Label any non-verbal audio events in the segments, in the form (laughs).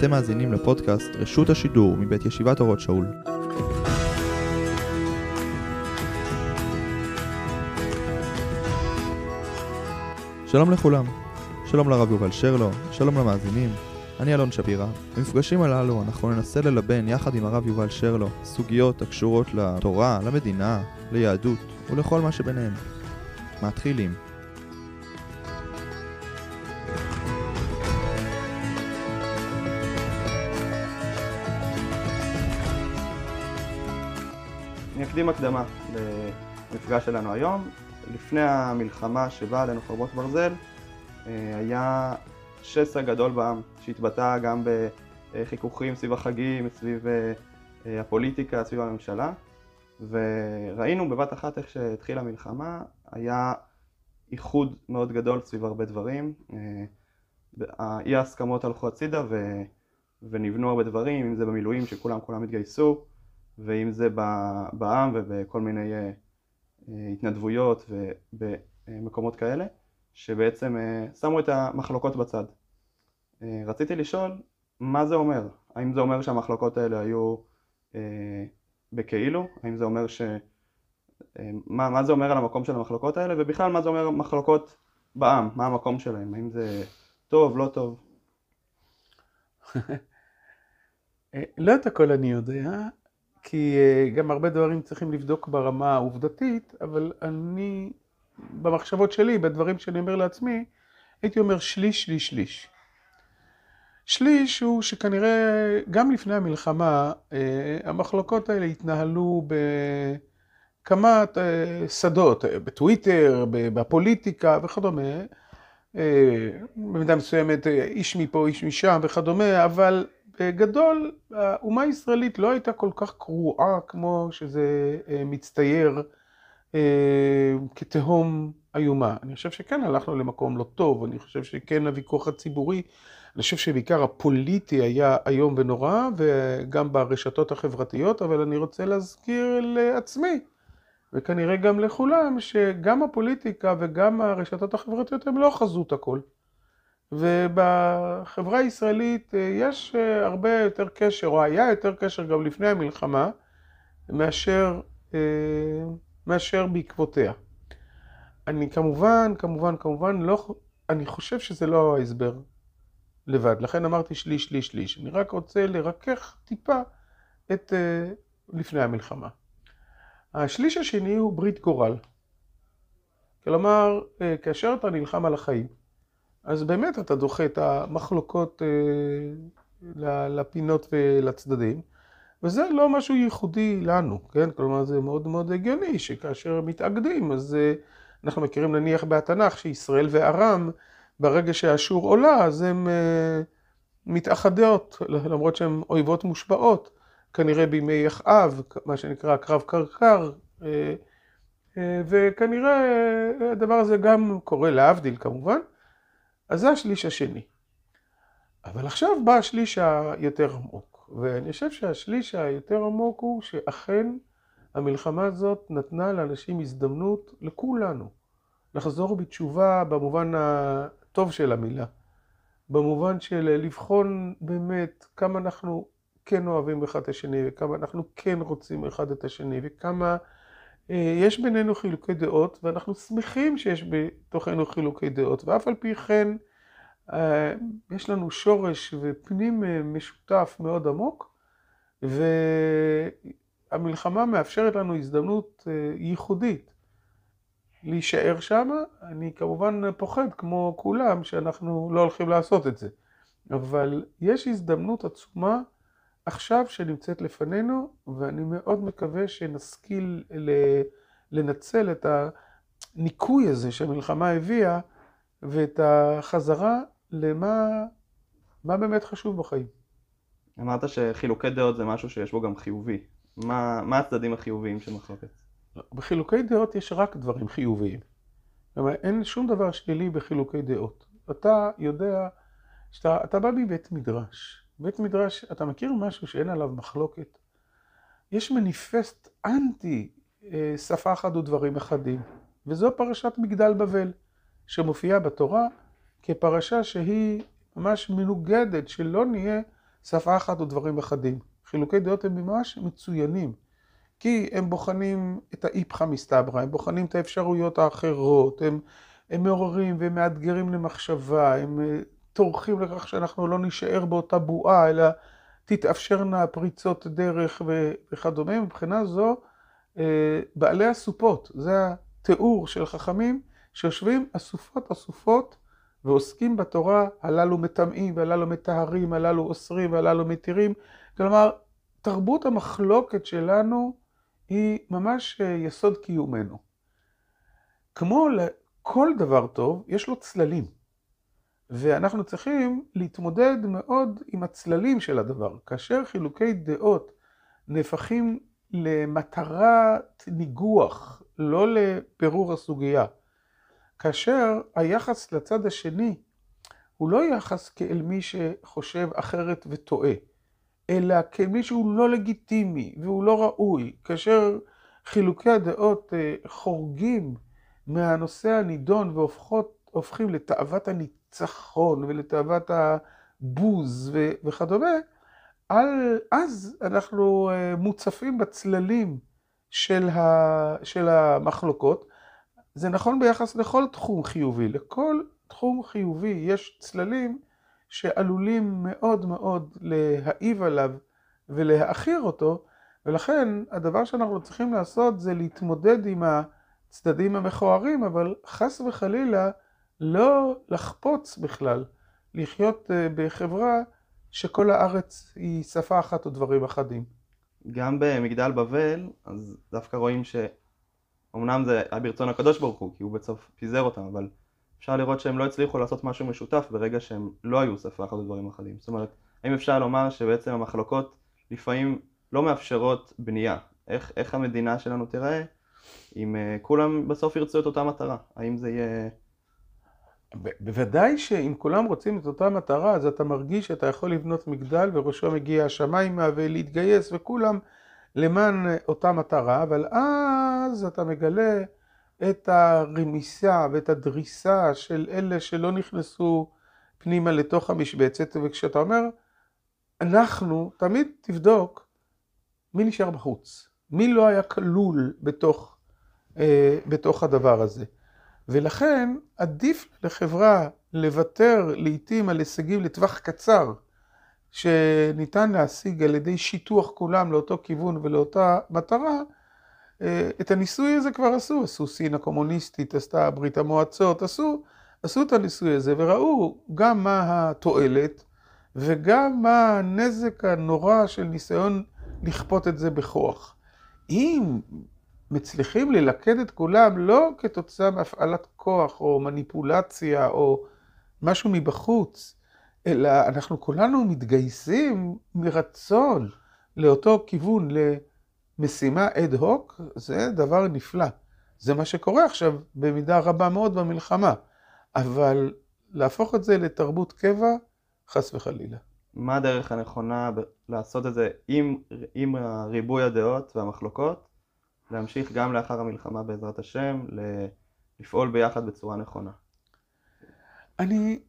אתם מאזינים לפודקאסט רשות השידור מבית ישיבת אורות שאול. שלום לכולם, שלום לרב יובל שרלו, שלום למאזינים, אני אלון שפירא. במפגשים הללו אנחנו ננסה ללבן יחד עם הרב יובל שרלו סוגיות הקשורות לתורה, למדינה, ליהדות ולכל מה שביניהם. מתחילים. אני אקדים הקדמה למפגש שלנו היום. לפני המלחמה שבאה עלינו חרבות ברזל, אה, היה שסע גדול בעם, שהתבטא גם בחיכוכים סביב החגים, סביב אה, אה, הפוליטיקה, סביב הממשלה, וראינו בבת אחת איך שהתחילה המלחמה, היה איחוד מאוד גדול סביב הרבה דברים. האי ההסכמות הלכו הצידה ו... ונבנו הרבה דברים, אם זה במילואים שכולם כולם התגייסו, ואם זה בעם ובכל מיני אה, אה, התנדבויות ובמקומות כאלה, שבעצם אה, שמו את המחלוקות בצד. רציתי לשאול, מה זה אומר? האם זה אומר שהמחלוקות האלה היו בכאילו? האם זה אומר ש... מה, מה זה אומר על המקום של המחלוקות האלה? ובכלל, מה זה אומר מחלוקות בעם? מה המקום שלהם? האם זה טוב, לא טוב? (laughs) לא את הכל אני יודע, כי אה, גם הרבה דברים צריכים לבדוק ברמה העובדתית, אבל אני, במחשבות שלי, בדברים שאני אומר לעצמי, הייתי אומר שליש, שליש, שליש. שליש הוא שכנראה גם לפני המלחמה אה, המחלוקות האלה התנהלו בכמה אה, שדות, בטוויטר, בפוליטיקה וכדומה, במידה מסוימת איש מפה, איש משם וכדומה, אבל בגדול, האומה הישראלית לא הייתה כל כך קרועה כמו שזה אה, מצטייר אה, כתהום איומה. אני חושב שכן הלכנו למקום לא טוב, אני חושב שכן הוויכוח הציבורי, אני חושב שבעיקר הפוליטי היה איום ונורא, וגם ברשתות החברתיות, אבל אני רוצה להזכיר לעצמי, וכנראה גם לכולם, שגם הפוליטיקה וגם הרשתות החברתיות הם לא חזות הכל. ובחברה הישראלית אה, יש אה, הרבה יותר קשר, או היה יותר קשר גם לפני המלחמה, מאשר, אה, מאשר בעקבותיה. אני כמובן, כמובן, כמובן, לא, אני חושב שזה לא ההסבר לבד, לכן אמרתי שליש, שליש, שליש. אני רק רוצה לרכך טיפה את לפני המלחמה. השליש השני הוא ברית גורל. כלומר, כאשר אתה נלחם על החיים, אז באמת אתה דוחה את המחלוקות אה, לפינות ולצדדים, וזה לא משהו ייחודי לנו, כן? כלומר זה מאוד מאוד הגיוני שכאשר מתאגדים, אז אה, אנחנו מכירים נניח בתנ"ך שישראל וארם, ברגע שאשור עולה, אז הן אה, מתאחדות, למרות שהן אויבות מושבעות, כנראה בימי אחאב, מה שנקרא קרב קרקר, וכנראה הדבר הזה גם קורה להבדיל כמובן. אז זה השליש השני. אבל עכשיו בא השליש היותר עמוק, ואני חושב שהשליש היותר עמוק הוא שאכן המלחמה הזאת נתנה לאנשים הזדמנות, לכולנו, לחזור בתשובה במובן הטוב של המילה. במובן של לבחון באמת כמה אנחנו כן אוהבים אחד את השני, וכמה אנחנו כן רוצים אחד את השני, וכמה אה, יש בינינו חילוקי דעות, ואנחנו שמחים שיש בתוכנו חילוקי דעות, ואף על פי כן אה, יש לנו שורש ופנים אה, משותף מאוד עמוק, והמלחמה מאפשרת לנו הזדמנות ייחודית להישאר שם. אני כמובן פוחד, כמו כולם, שאנחנו לא הולכים לעשות את זה. אבל יש הזדמנות עצומה עכשיו שנמצאת לפנינו, ואני מאוד מקווה שנשכיל לנצל את הניקוי הזה שהמלחמה הביאה, ואת החזרה למה מה באמת חשוב בחיים. אמרת שחילוקי דעות זה משהו שיש בו גם חיובי. מה, מה הצדדים החיוביים של מחלוקת? בחילוקי דעות יש רק דברים חיוביים. כלומר, אין שום דבר שלילי בחילוקי דעות. אתה יודע שאתה בא מבית מדרש. בית מדרש, אתה מכיר משהו שאין עליו מחלוקת? יש מניפסט אנטי אה, שפה אחת ודברים אחדים, וזו פרשת מגדל בבל, שמופיעה בתורה כפרשה שהיא ממש מנוגדת, שלא נהיה שפה אחת ודברים אחדים. חילוקי דעות הם ממש מצוינים, כי הם בוחנים את האיפכא מסתברא, הם בוחנים את האפשרויות האחרות, הם, הם מעוררים והם מאתגרים למחשבה, הם אה, טורחים לכך שאנחנו לא נישאר באותה בועה, אלא תתאפשרנה פריצות דרך וכדומה. מבחינה זו, אה, בעלי הסופות, זה התיאור של חכמים שיושבים אסופות אסופות ועוסקים בתורה, הללו מטמאים והללו מטהרים, הללו אוסרים והללו מתירים. כלומר, תרבות המחלוקת שלנו היא ממש אה, יסוד קיומנו. כמו לכל דבר טוב, יש לו צללים. ואנחנו צריכים להתמודד מאוד עם הצללים של הדבר. כאשר חילוקי דעות נהפכים למטרת ניגוח, לא לבירור הסוגיה, כאשר היחס לצד השני הוא לא יחס כאל מי שחושב אחרת וטועה, אלא כמי שהוא לא לגיטימי והוא לא ראוי, כאשר חילוקי הדעות אה, חורגים מהנושא הנידון והופכים לתאוות הניצחון ולתאוות הבוז וכדומה, אז אנחנו אה, מוצפים בצללים של המחלוקות, זה נכון ביחס לכל תחום חיובי. לכל תחום חיובי יש צללים שעלולים מאוד מאוד להעיב עליו ולהעכיר אותו, ולכן הדבר שאנחנו צריכים לעשות זה להתמודד עם הצדדים המכוערים, אבל חס וחלילה לא לחפוץ בכלל לחיות אה, בחברה שכל הארץ היא שפה אחת או דברים אחדים. גם במגדל בבל, אז דווקא רואים ש... אמנם זה היה ברצון הקדוש ברוך הוא, כי הוא בסוף פיזר אותם, אבל אפשר לראות שהם לא הצליחו לעשות משהו משותף ברגע שהם לא היו שפה אחת ודברים אחדים. זאת אומרת, האם אפשר לומר שבעצם המחלוקות לפעמים לא מאפשרות בנייה? איך, איך המדינה שלנו תיראה אם uh, כולם בסוף ירצו את אותה מטרה? האם זה יהיה... בוודאי שאם כולם רוצים את אותה מטרה, אז אתה מרגיש שאתה יכול לבנות מגדל וראשו מגיע השמיימה ולהתגייס וכולם למען אותה מטרה, אבל אז אתה מגלה את הרמיסה ואת הדריסה של אלה שלא נכנסו פנימה לתוך המשבצת, וכשאתה אומר, אנחנו, תמיד תבדוק מי נשאר בחוץ, מי לא היה כלול בתוך, אה, בתוך הדבר הזה. ולכן עדיף לחברה לוותר לעיתים על הישגים לטווח קצר, שניתן להשיג על ידי שיתוח כולם לאותו כיוון ולאותה מטרה, אה, את הניסוי הזה כבר עשו, עשו סין הקומוניסטית, עשתה ברית המועצות, עשו, עשו את הניסוי הזה וראו גם מה התועלת וגם מה הנזק הנורא של ניסיון לכפות את זה בכוח. אם מצליחים ללכד את כולם לא כתוצאה מהפעלת כוח או מניפולציה או משהו מבחוץ, אלא אנחנו כולנו מתגייסים מרצון לאותו כיוון, למשימה אד הוק, זה דבר נפלא. זה מה שקורה עכשיו במידה רבה מאוד במלחמה, אבל להפוך את זה לתרבות קבע, חס וחלילה. מה הדרך הנכונה לעשות את זה עם, עם ריבוי הדעות והמחלוקות, להמשיך גם לאחר המלחמה בעזרת השם, לפעול ביחד בצורה נכונה? אני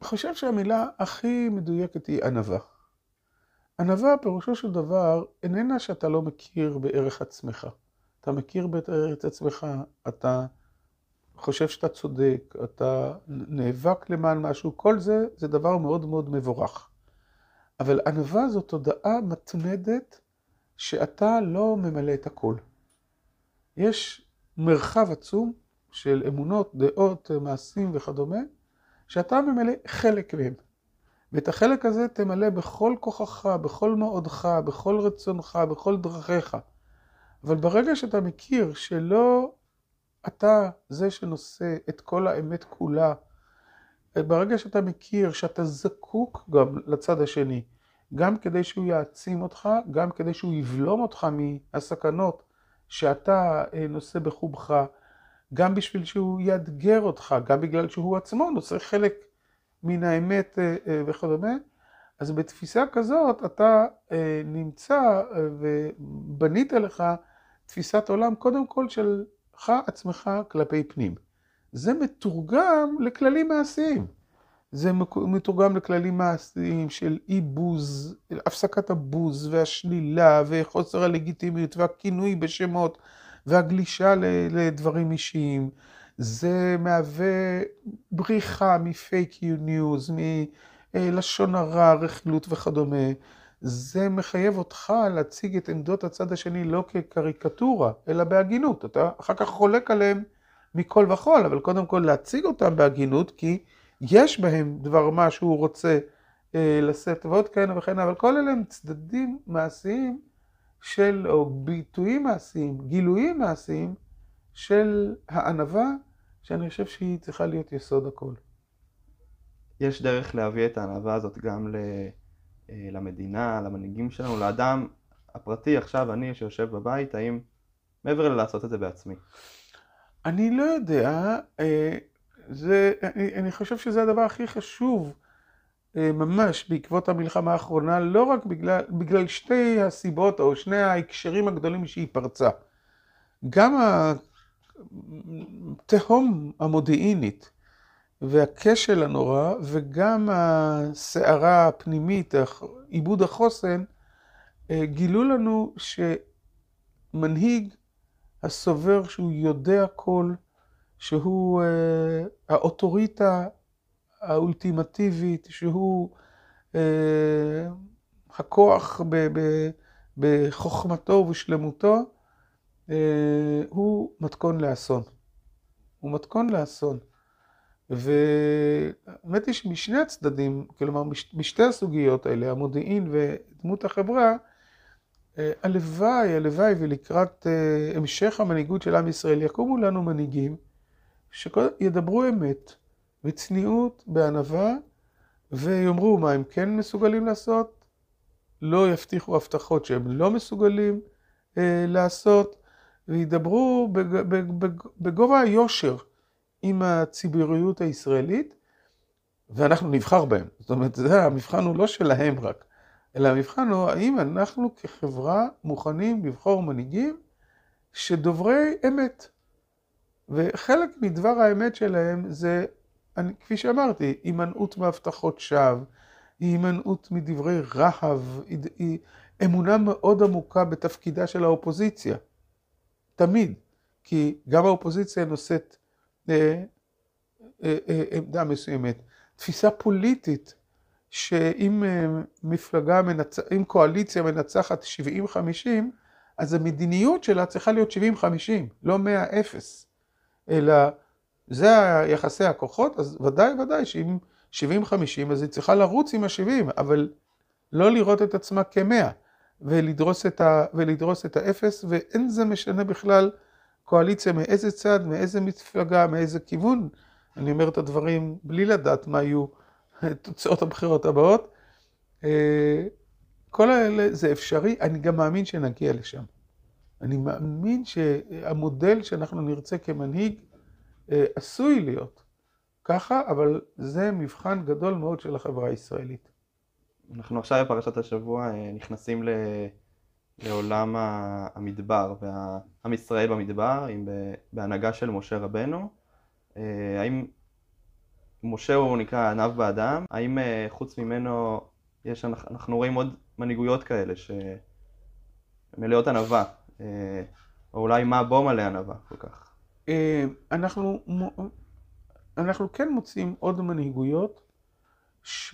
חושב שהמילה הכי מדויקת היא ענווה. ענווה פירושו של דבר איננה שאתה לא מכיר בערך עצמך. אתה מכיר בערך עצמך, אתה חושב שאתה צודק, אתה נאבק למען משהו, כל זה זה דבר מאוד מאוד מבורך. אבל ענווה זו תודעה מתמדת שאתה לא ממלא את הכל. יש מרחב עצום של אמונות, דעות, מעשים וכדומה, שאתה ממלא חלק מהם. ואת החלק הזה תמלא בכל כוחך, בכל מאודך, בכל רצונך, בכל דרכיך. אבל ברגע שאתה מכיר שלא אתה זה שנושא את כל האמת כולה, ברגע שאתה מכיר שאתה זקוק גם לצד השני, גם כדי שהוא יעצים אותך, גם כדי שהוא יבלום אותך מהסכנות שאתה אה, נושא בחובך, גם בשביל שהוא יאתגר אותך, גם בגלל שהוא עצמו נושא חלק מן האמת אה, אה, וכדומה. אז בתפיסה כזאת אתה נמצא ובנית לך תפיסת עולם קודם כל שלך עצמך כלפי פנים. זה מתורגם לכללים מעשיים. זה מתורגם לכללים מעשיים של אי בוז, הפסקת הבוז והשלילה וחוסר הלגיטימיות והכינוי בשמות והגלישה לדברים אישיים. זה מהווה בריחה מפייק ניוז, מלשון הרע, רכילות וכדומה. זה מחייב אותך להציג את עמדות הצד השני לא כקריקטורה, אלא בהגינות. אתה אחר כך חולק עליהם מכל וכול, אבל קודם כל להציג אותם בהגינות, כי יש בהם דבר מה שהוא רוצה אה, לשאת ועוד כהנה וכהנה, אבל כל אלה הם צדדים מעשיים של, או ביטויים מעשיים, גילויים מעשיים של הענווה, שאני חושב שהיא צריכה להיות יסוד הכל. יש דרך להביא את הענווה הזאת גם ל... אה, למדינה, למנהיגים שלנו, לאדם הפרטי, עכשיו אני שיושב בבית, האם מעבר ללעשות את זה בעצמי? אני לא יודע, אה, זה, אני, אני חושב שזה הדבר הכי חשוב אה, ממש בעקבות המלחמה האחרונה, לא רק בגלל, בגלל שתי הסיבות או שני ההקשרים הגדולים שהיא פרצה. גם התהום המודיעינית והכשל הנורא, וגם הסערה הפנימית, עיבוד החוסן, אה, גילו לנו שמנהיג הסובר שהוא יודע הכל, שהוא אה, האוטוריטה האולטימטיבית, שהוא אה, הכוח בחוכמתו ובשלמותו, הוא מתכון לאסון. הוא מתכון לאסון. והאמת היא שמשני הצדדים, כלומר משתי הסוגיות האלה, המודיעין ודמות החברה, אה, הלוואי, הלוואי ולקראת אה, המשך המנהיגות של עם ישראל יקומו לנו מנהיגים שידברו אמת בצניעות, בענווה, ויאמרו מה הם כן מסוגלים לעשות, לא יבטיחו הבטחות שהם לא מסוגלים אה, לעשות, וידברו בגובה היושר. עם הציבוריות הישראלית, ואנחנו נבחר בהם. זאת אומרת, זה המבחן הוא לא שלהם רק, אלא המבחן הוא האם אנחנו כחברה מוכנים לבחור מנהיגים שדוברי אמת. וחלק מדבר האמת שלהם זה, אני, כפי שאמרתי, הימנעות מהבטחות שווא, הימנעות מדברי רהב, אמונה מאוד עמוקה בתפקידה של האופוזיציה. תמיד. כי גם האופוזיציה נושאת אה, אה, אה, עמדה מסוימת. תפיסה פוליטית, שאם מפלגה, מנצ... אם קואליציה מנצחת 70-50, אז המדיניות שלה צריכה להיות 70-50, לא 100-0, אלא זה יחסי הכוחות, אז ודאי ודאי שאם 70-50 אז היא צריכה לרוץ עם ה-70, אבל לא לראות את עצמה כ-100 ולדרוס את, ה... ולדרוס את האפס, ואין זה משנה בכלל קואליציה מאיזה צד, מאיזה מפלגה, מאיזה כיוון. אני אומר את הדברים בלי לדעת מה יהיו תוצאות הבחירות הבאות. אה, כל האלה זה אפשרי, אני גם מאמין שנגיע לשם. אני מאמין שהמודל שאנחנו נרצה כמנהיג אה, עשוי להיות ככה, אבל זה מבחן גדול מאוד של החברה הישראלית. אנחנו עכשיו בפרשת השבוע אה, נכנסים ל... לעולם המדבר והעם ישראל במדבר, עם, בהנהגה של משה רבנו. אה, האם משה הוא נקרא ענב באדם? האם חוץ ממנו יש, אנחנו רואים עוד מנהיגויות כאלה שמלאות ענווה? אה, או אולי מה בו מלא ענווה כל כך? אנחנו, אנחנו כן מוצאים עוד מנהיגויות שיש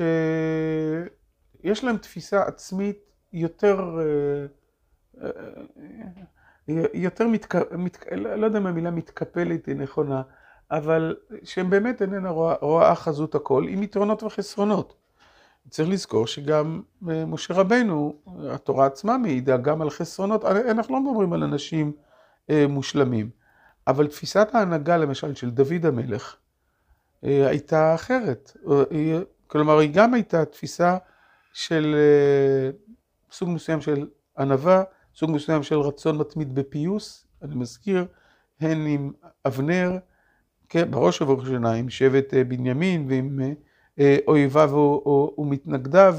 להם תפיסה עצמית יותר יותר, מתק... מת... לא יודע אם המילה מתקפלת היא נכונה, אבל שהם באמת איננה רואה, רואה חזות הכל, עם יתרונות וחסרונות. צריך לזכור שגם אה, משה רבנו, התורה עצמה מעידה גם על חסרונות, אנחנו לא מדברים על אנשים אה, מושלמים, אבל תפיסת ההנהגה למשל של דוד המלך אה, הייתה אחרת. כלומר, היא גם הייתה תפיסה של סוג מסוים של ענווה, סוג מסוים של רצון מתמיד בפיוס, אני מזכיר, הן עם אבנר, כן, בראש ובראשונה עם שבט בנימין ועם אויביו ומתנגדיו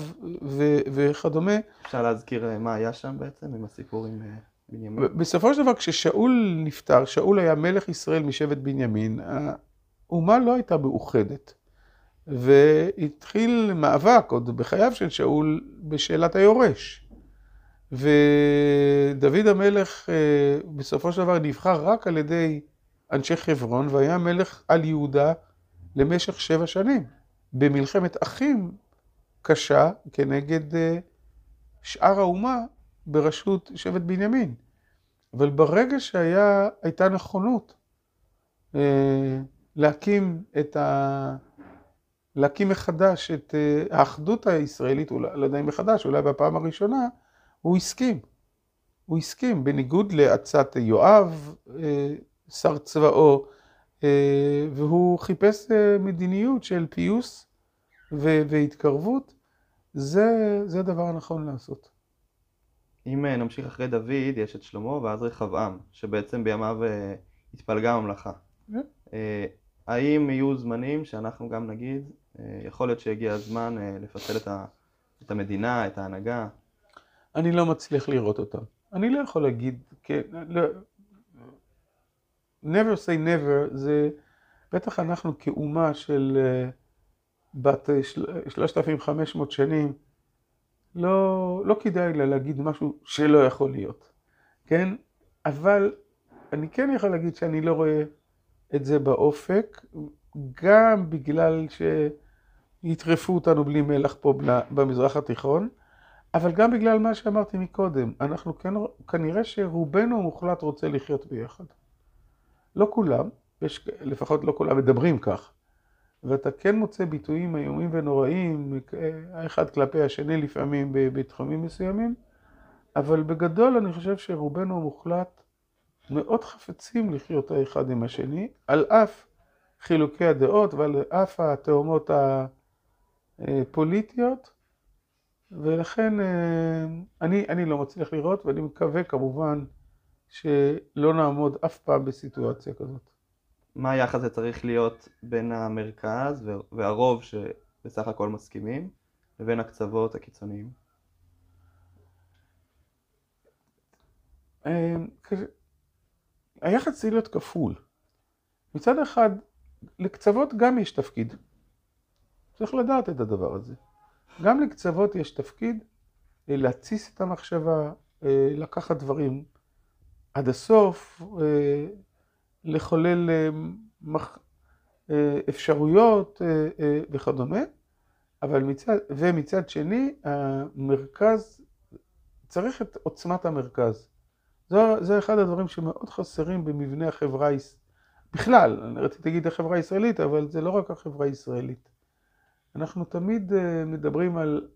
וכדומה. אפשר להזכיר מה היה שם בעצם עם הסיפור עם בנימין? בסופו של דבר כששאול נפטר, שאול היה מלך ישראל משבט בנימין, האומה לא הייתה מאוחדת. והתחיל מאבק עוד בחייו של שאול בשאלת היורש. ודוד המלך אה, בסופו של דבר נבחר רק על ידי אנשי חברון, והיה מלך על יהודה למשך שבע שנים, במלחמת אחים קשה כנגד אה, שאר האומה בראשות שבט בנימין. אבל ברגע שהייתה נכונות אה, להקים את ה... להקים מחדש את אה, האחדות הישראלית, אולי, לא יודע אם מחדש, אולי בפעם הראשונה, הוא הסכים. הוא הסכים, בניגוד לעצת יואב, שר צבאו, והוא חיפש מדיניות של פיוס והתקרבות, זה, זה הדבר הנכון לעשות. אם אה, נמשיך אחרי דוד, יש את שלמה ואז רחבעם, שבעצם בימיו אה, התפלגה הממלכה. Yeah. אה, האם יהיו זמנים שאנחנו גם נגיד, יכול להיות שהגיע הזמן לפצל את, ה, את המדינה, את ההנהגה? אני לא מצליח לראות אותם. אני לא יכול להגיד, כן, לא, never say never, זה בטח אנחנו כאומה של בת 3,500 שנים, לא, לא כדאי לה להגיד משהו שלא יכול להיות, כן? אבל אני כן יכול להגיד שאני לא רואה את זה באופק, גם בגלל שיטרפו אותנו בלי מלח פה במזרח התיכון, אבל גם בגלל מה שאמרתי מקודם, אנחנו כן, כנראה שרובנו המוחלט רוצה לחיות ביחד. לא כולם, יש, לפחות לא כולם מדברים כך, ואתה כן מוצא ביטויים איומים ונוראים, האחד כלפי השני לפעמים בתחומים מסוימים, אבל בגדול אני חושב שרובנו המוחלט מאוד חפצים לחיות האחד עם השני, על אף חילוקי הדעות ועל אף התאומות הפוליטיות, ולכן אה, אני, אני לא מצליח לראות, ואני מקווה כמובן שלא נעמוד אף פעם בסיטואציה כזאת. מה היחס זה צריך להיות בין המרכז והרוב שבסך הכל מסכימים, לבין הקצוות הקיצוניים? אמ, היחס צריך להיות כפול. מצד אחד, לקצוות גם יש תפקיד. צריך לדעת את הדבר הזה. גם לקצוות יש תפקיד אה, להתסיס את המחשבה, אה, לקחת דברים עד הסוף, אה, לחולל אה, אה, אפשרויות וכדומה, אבל מצד, ומצד שני, המרכז, צריך את עוצמת המרכז. זה, זה אחד הדברים שמאוד חסרים במבנה החברה, בכלל, אני רציתי להגיד החברה הישראלית, אבל זה לא רק החברה הישראלית. אנחנו תמיד מדברים על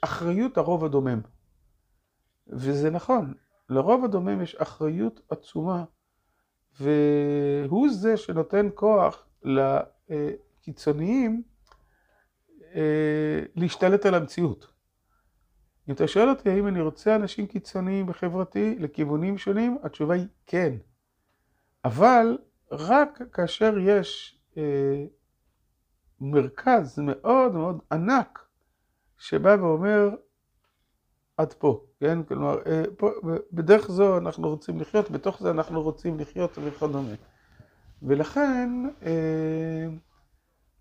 אחריות הרוב הדומם. וזה נכון, לרוב הדומם יש אחריות עצומה והוא זה שנותן כוח לקיצוניים אה, להשתלט על המציאות. אם אתה שואל אותי האם אני רוצה אנשים קיצוניים בחברתי לכיוונים שונים, התשובה היא כן. אבל רק כאשר יש אה, מרכז מאוד מאוד ענק שבא ואומר עד פה, כן? כלומר, אה, פה, בדרך זו אנחנו רוצים לחיות, בתוך זה אנחנו רוצים לחיות וכדומה. ולכן אה,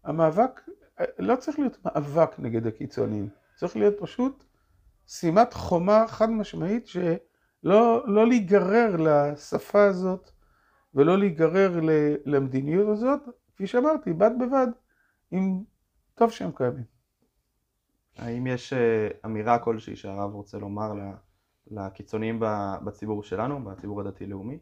המאבק, אה, לא צריך להיות מאבק נגד הקיצוניים, צריך להיות פשוט שימת חומה חד משמעית שלא לא להיגרר לשפה הזאת ולא להיגרר למדיניות הזאת, כפי שאמרתי, בד בבד, עם טוב שהם קיימים. האם יש אה, אמירה כלשהי שהרב רוצה לומר לקיצוניים בציבור שלנו, בציבור הדתי-לאומי?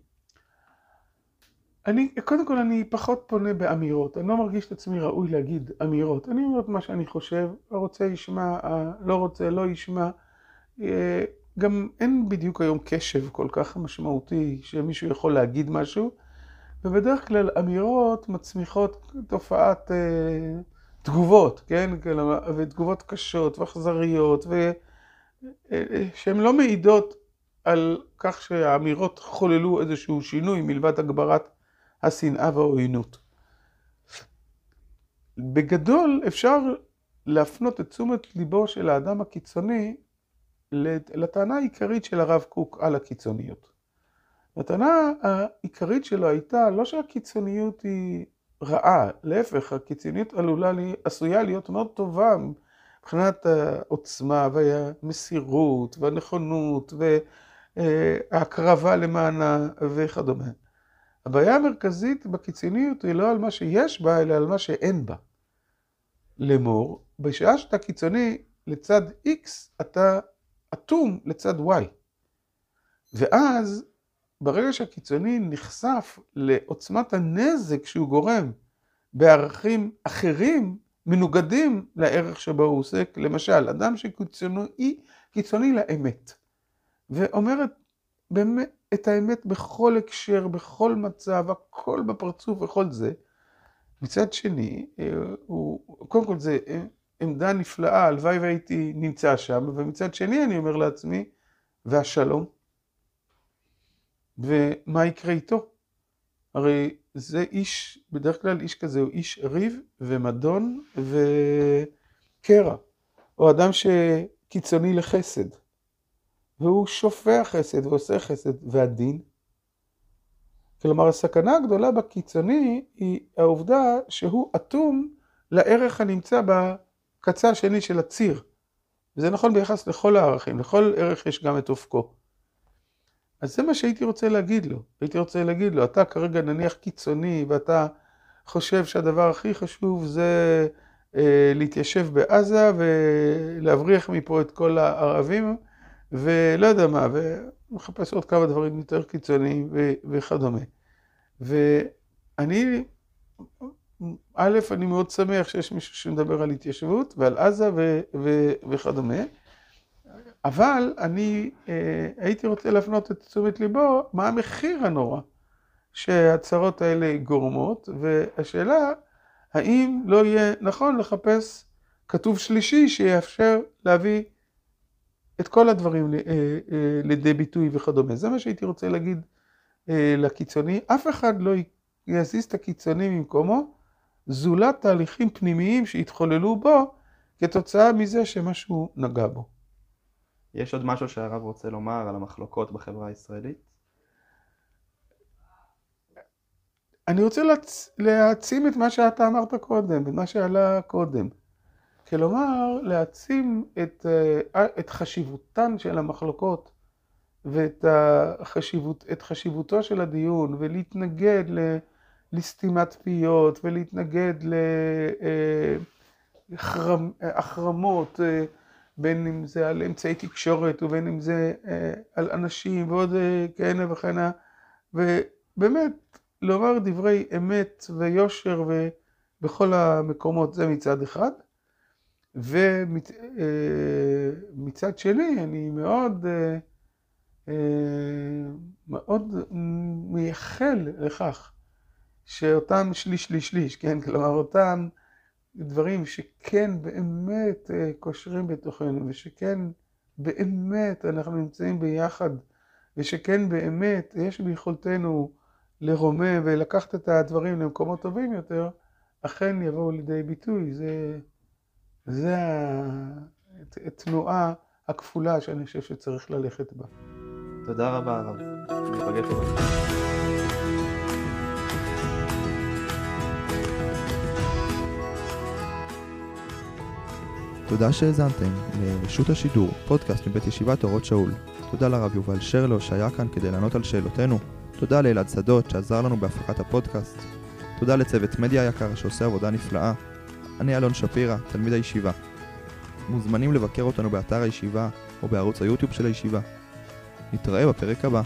אני, קודם כל אני פחות פונה באמירות, אני לא מרגיש את עצמי ראוי להגיד אמירות, אני אומר את מה שאני חושב, הרוצה ישמע, לא רוצה לא ישמע, אה, גם אין בדיוק היום קשב כל כך משמעותי שמישהו יכול להגיד משהו, ובדרך כלל אמירות מצמיחות תופעת אה, תגובות, כן? ותגובות קשות ואכזריות, שהן לא מעידות על כך שהאמירות חוללו איזשהו שינוי מלבד הגברת השנאה והעוינות. בגדול אפשר להפנות את תשומת ליבו של האדם הקיצוני לטענה העיקרית של הרב קוק על הקיצוניות. הטענה העיקרית שלו הייתה לא שהקיצוניות היא רעה, להפך, הקיצוניות עלולה, לי, עשויה להיות מאוד טובה מבחינת העוצמה והמסירות והנכונות וההקרבה למענה וכדומה. הבעיה המרכזית בקיצוניות היא לא על מה שיש בה, אלא על מה שאין בה. לאמור, בשעה שאתה קיצוני לצד X, אתה אטום לצד Y. ואז, ברגע שהקיצוני נחשף לעוצמת הנזק שהוא גורם בערכים אחרים, מנוגדים לערך שבו הוא עוסק, למשל, אדם שקיצוני קיצוני לאמת, ואומר באמת את האמת בכל הקשר, בכל מצב, הכל בפרצוף וכל זה, מצד שני, אה, הוא, קודם כל זה עמדה נפלאה, הלוואי והייתי נמצא שם, ומצד שני אני אומר לעצמי, והשלום? ומה יקרה איתו? הרי זה איש, בדרך כלל איש כזה הוא איש ריב ומדון וקרע, או אדם שקיצוני לחסד, והוא שופע חסד ועושה חסד, והדין? כלומר, הסכנה הגדולה בקיצוני היא העובדה שהוא אטום לערך הנמצא בקצה השני של הציר. וזה נכון ביחס לכל הערכים, לכל ערך יש גם את אופקו. אז זה מה שהייתי רוצה להגיד לו. הייתי רוצה להגיד לו, אתה כרגע נניח קיצוני, ואתה חושב שהדבר הכי חשוב זה אה, להתיישב בעזה ולהבריח מפה את כל הערבים, ולא יודע מה, ומחפש עוד כמה דברים יותר קיצוניים וכדומה. ואני, א', אני מאוד שמח שיש מישהו שמדבר על התיישבות ועל עזה ו- ו- וכדומה, אבל אני אה, הייתי רוצה להפנות את תשומת ליבו, מה המחיר הנורא שההצהרות האלה גורמות, והשאלה, האם לא יהיה נכון לחפש כתוב שלישי שיאפשר להביא את כל הדברים אה, אה, לידי ביטוי וכדומה. זה מה שהייתי רוצה להגיד לקיצוני. אף אחד לא יזיז את הקיצוני ממקומו, זולת תהליכים פנימיים שהתחוללו בו כתוצאה מזה שמשהו נגע בו. יש עוד משהו שהרב רוצה לומר על המחלוקות בחברה הישראלית? אני רוצה להצ... להעצים את מה שאתה אמרת קודם, את מה שעלה קודם. כלומר, להעצים את, אה, את חשיבותן של המחלוקות ואת החשיבות, חשיבותו של הדיון ולהתנגד לסתימת פיות ולהתנגד להחרמות, אה, בין אם זה על אמצעי תקשורת ובין אם זה אה, על אנשים ועוד כהנה וכהנה, ובאמת לומר דברי אמת ויושר בכל המקומות זה מצד אחד. ומצד אה, שני, אני מאוד, אה, אה, מאוד מייחל לכך שאותם שליש, שליש, שליש, כן, כלומר אותם דברים שכן באמת קושרים בתוכנו ושכן באמת אנחנו נמצאים ביחד ושכן באמת יש ביכולתנו לרומם ולקחת את הדברים למקומות טובים יותר, אכן יבואו לידי ביטוי. זה... זה התנועה הכפולה שאני חושב שצריך ללכת בה. תודה רבה הרב, ניפגש בבקשה. תודה שהאזנתם לרשות השידור, פודקאסט מבית ישיבת אורות שאול. תודה לרב יובל שרלו שהיה כאן כדי לענות על שאלותינו. תודה לאלעד שדות שעזר לנו בהפקת הפודקאסט. תודה לצוות מדיה יקר שעושה עבודה נפלאה. אני אלון שפירא, תלמיד הישיבה. מוזמנים לבקר אותנו באתר הישיבה או בערוץ היוטיוב של הישיבה. נתראה בפרק הבא.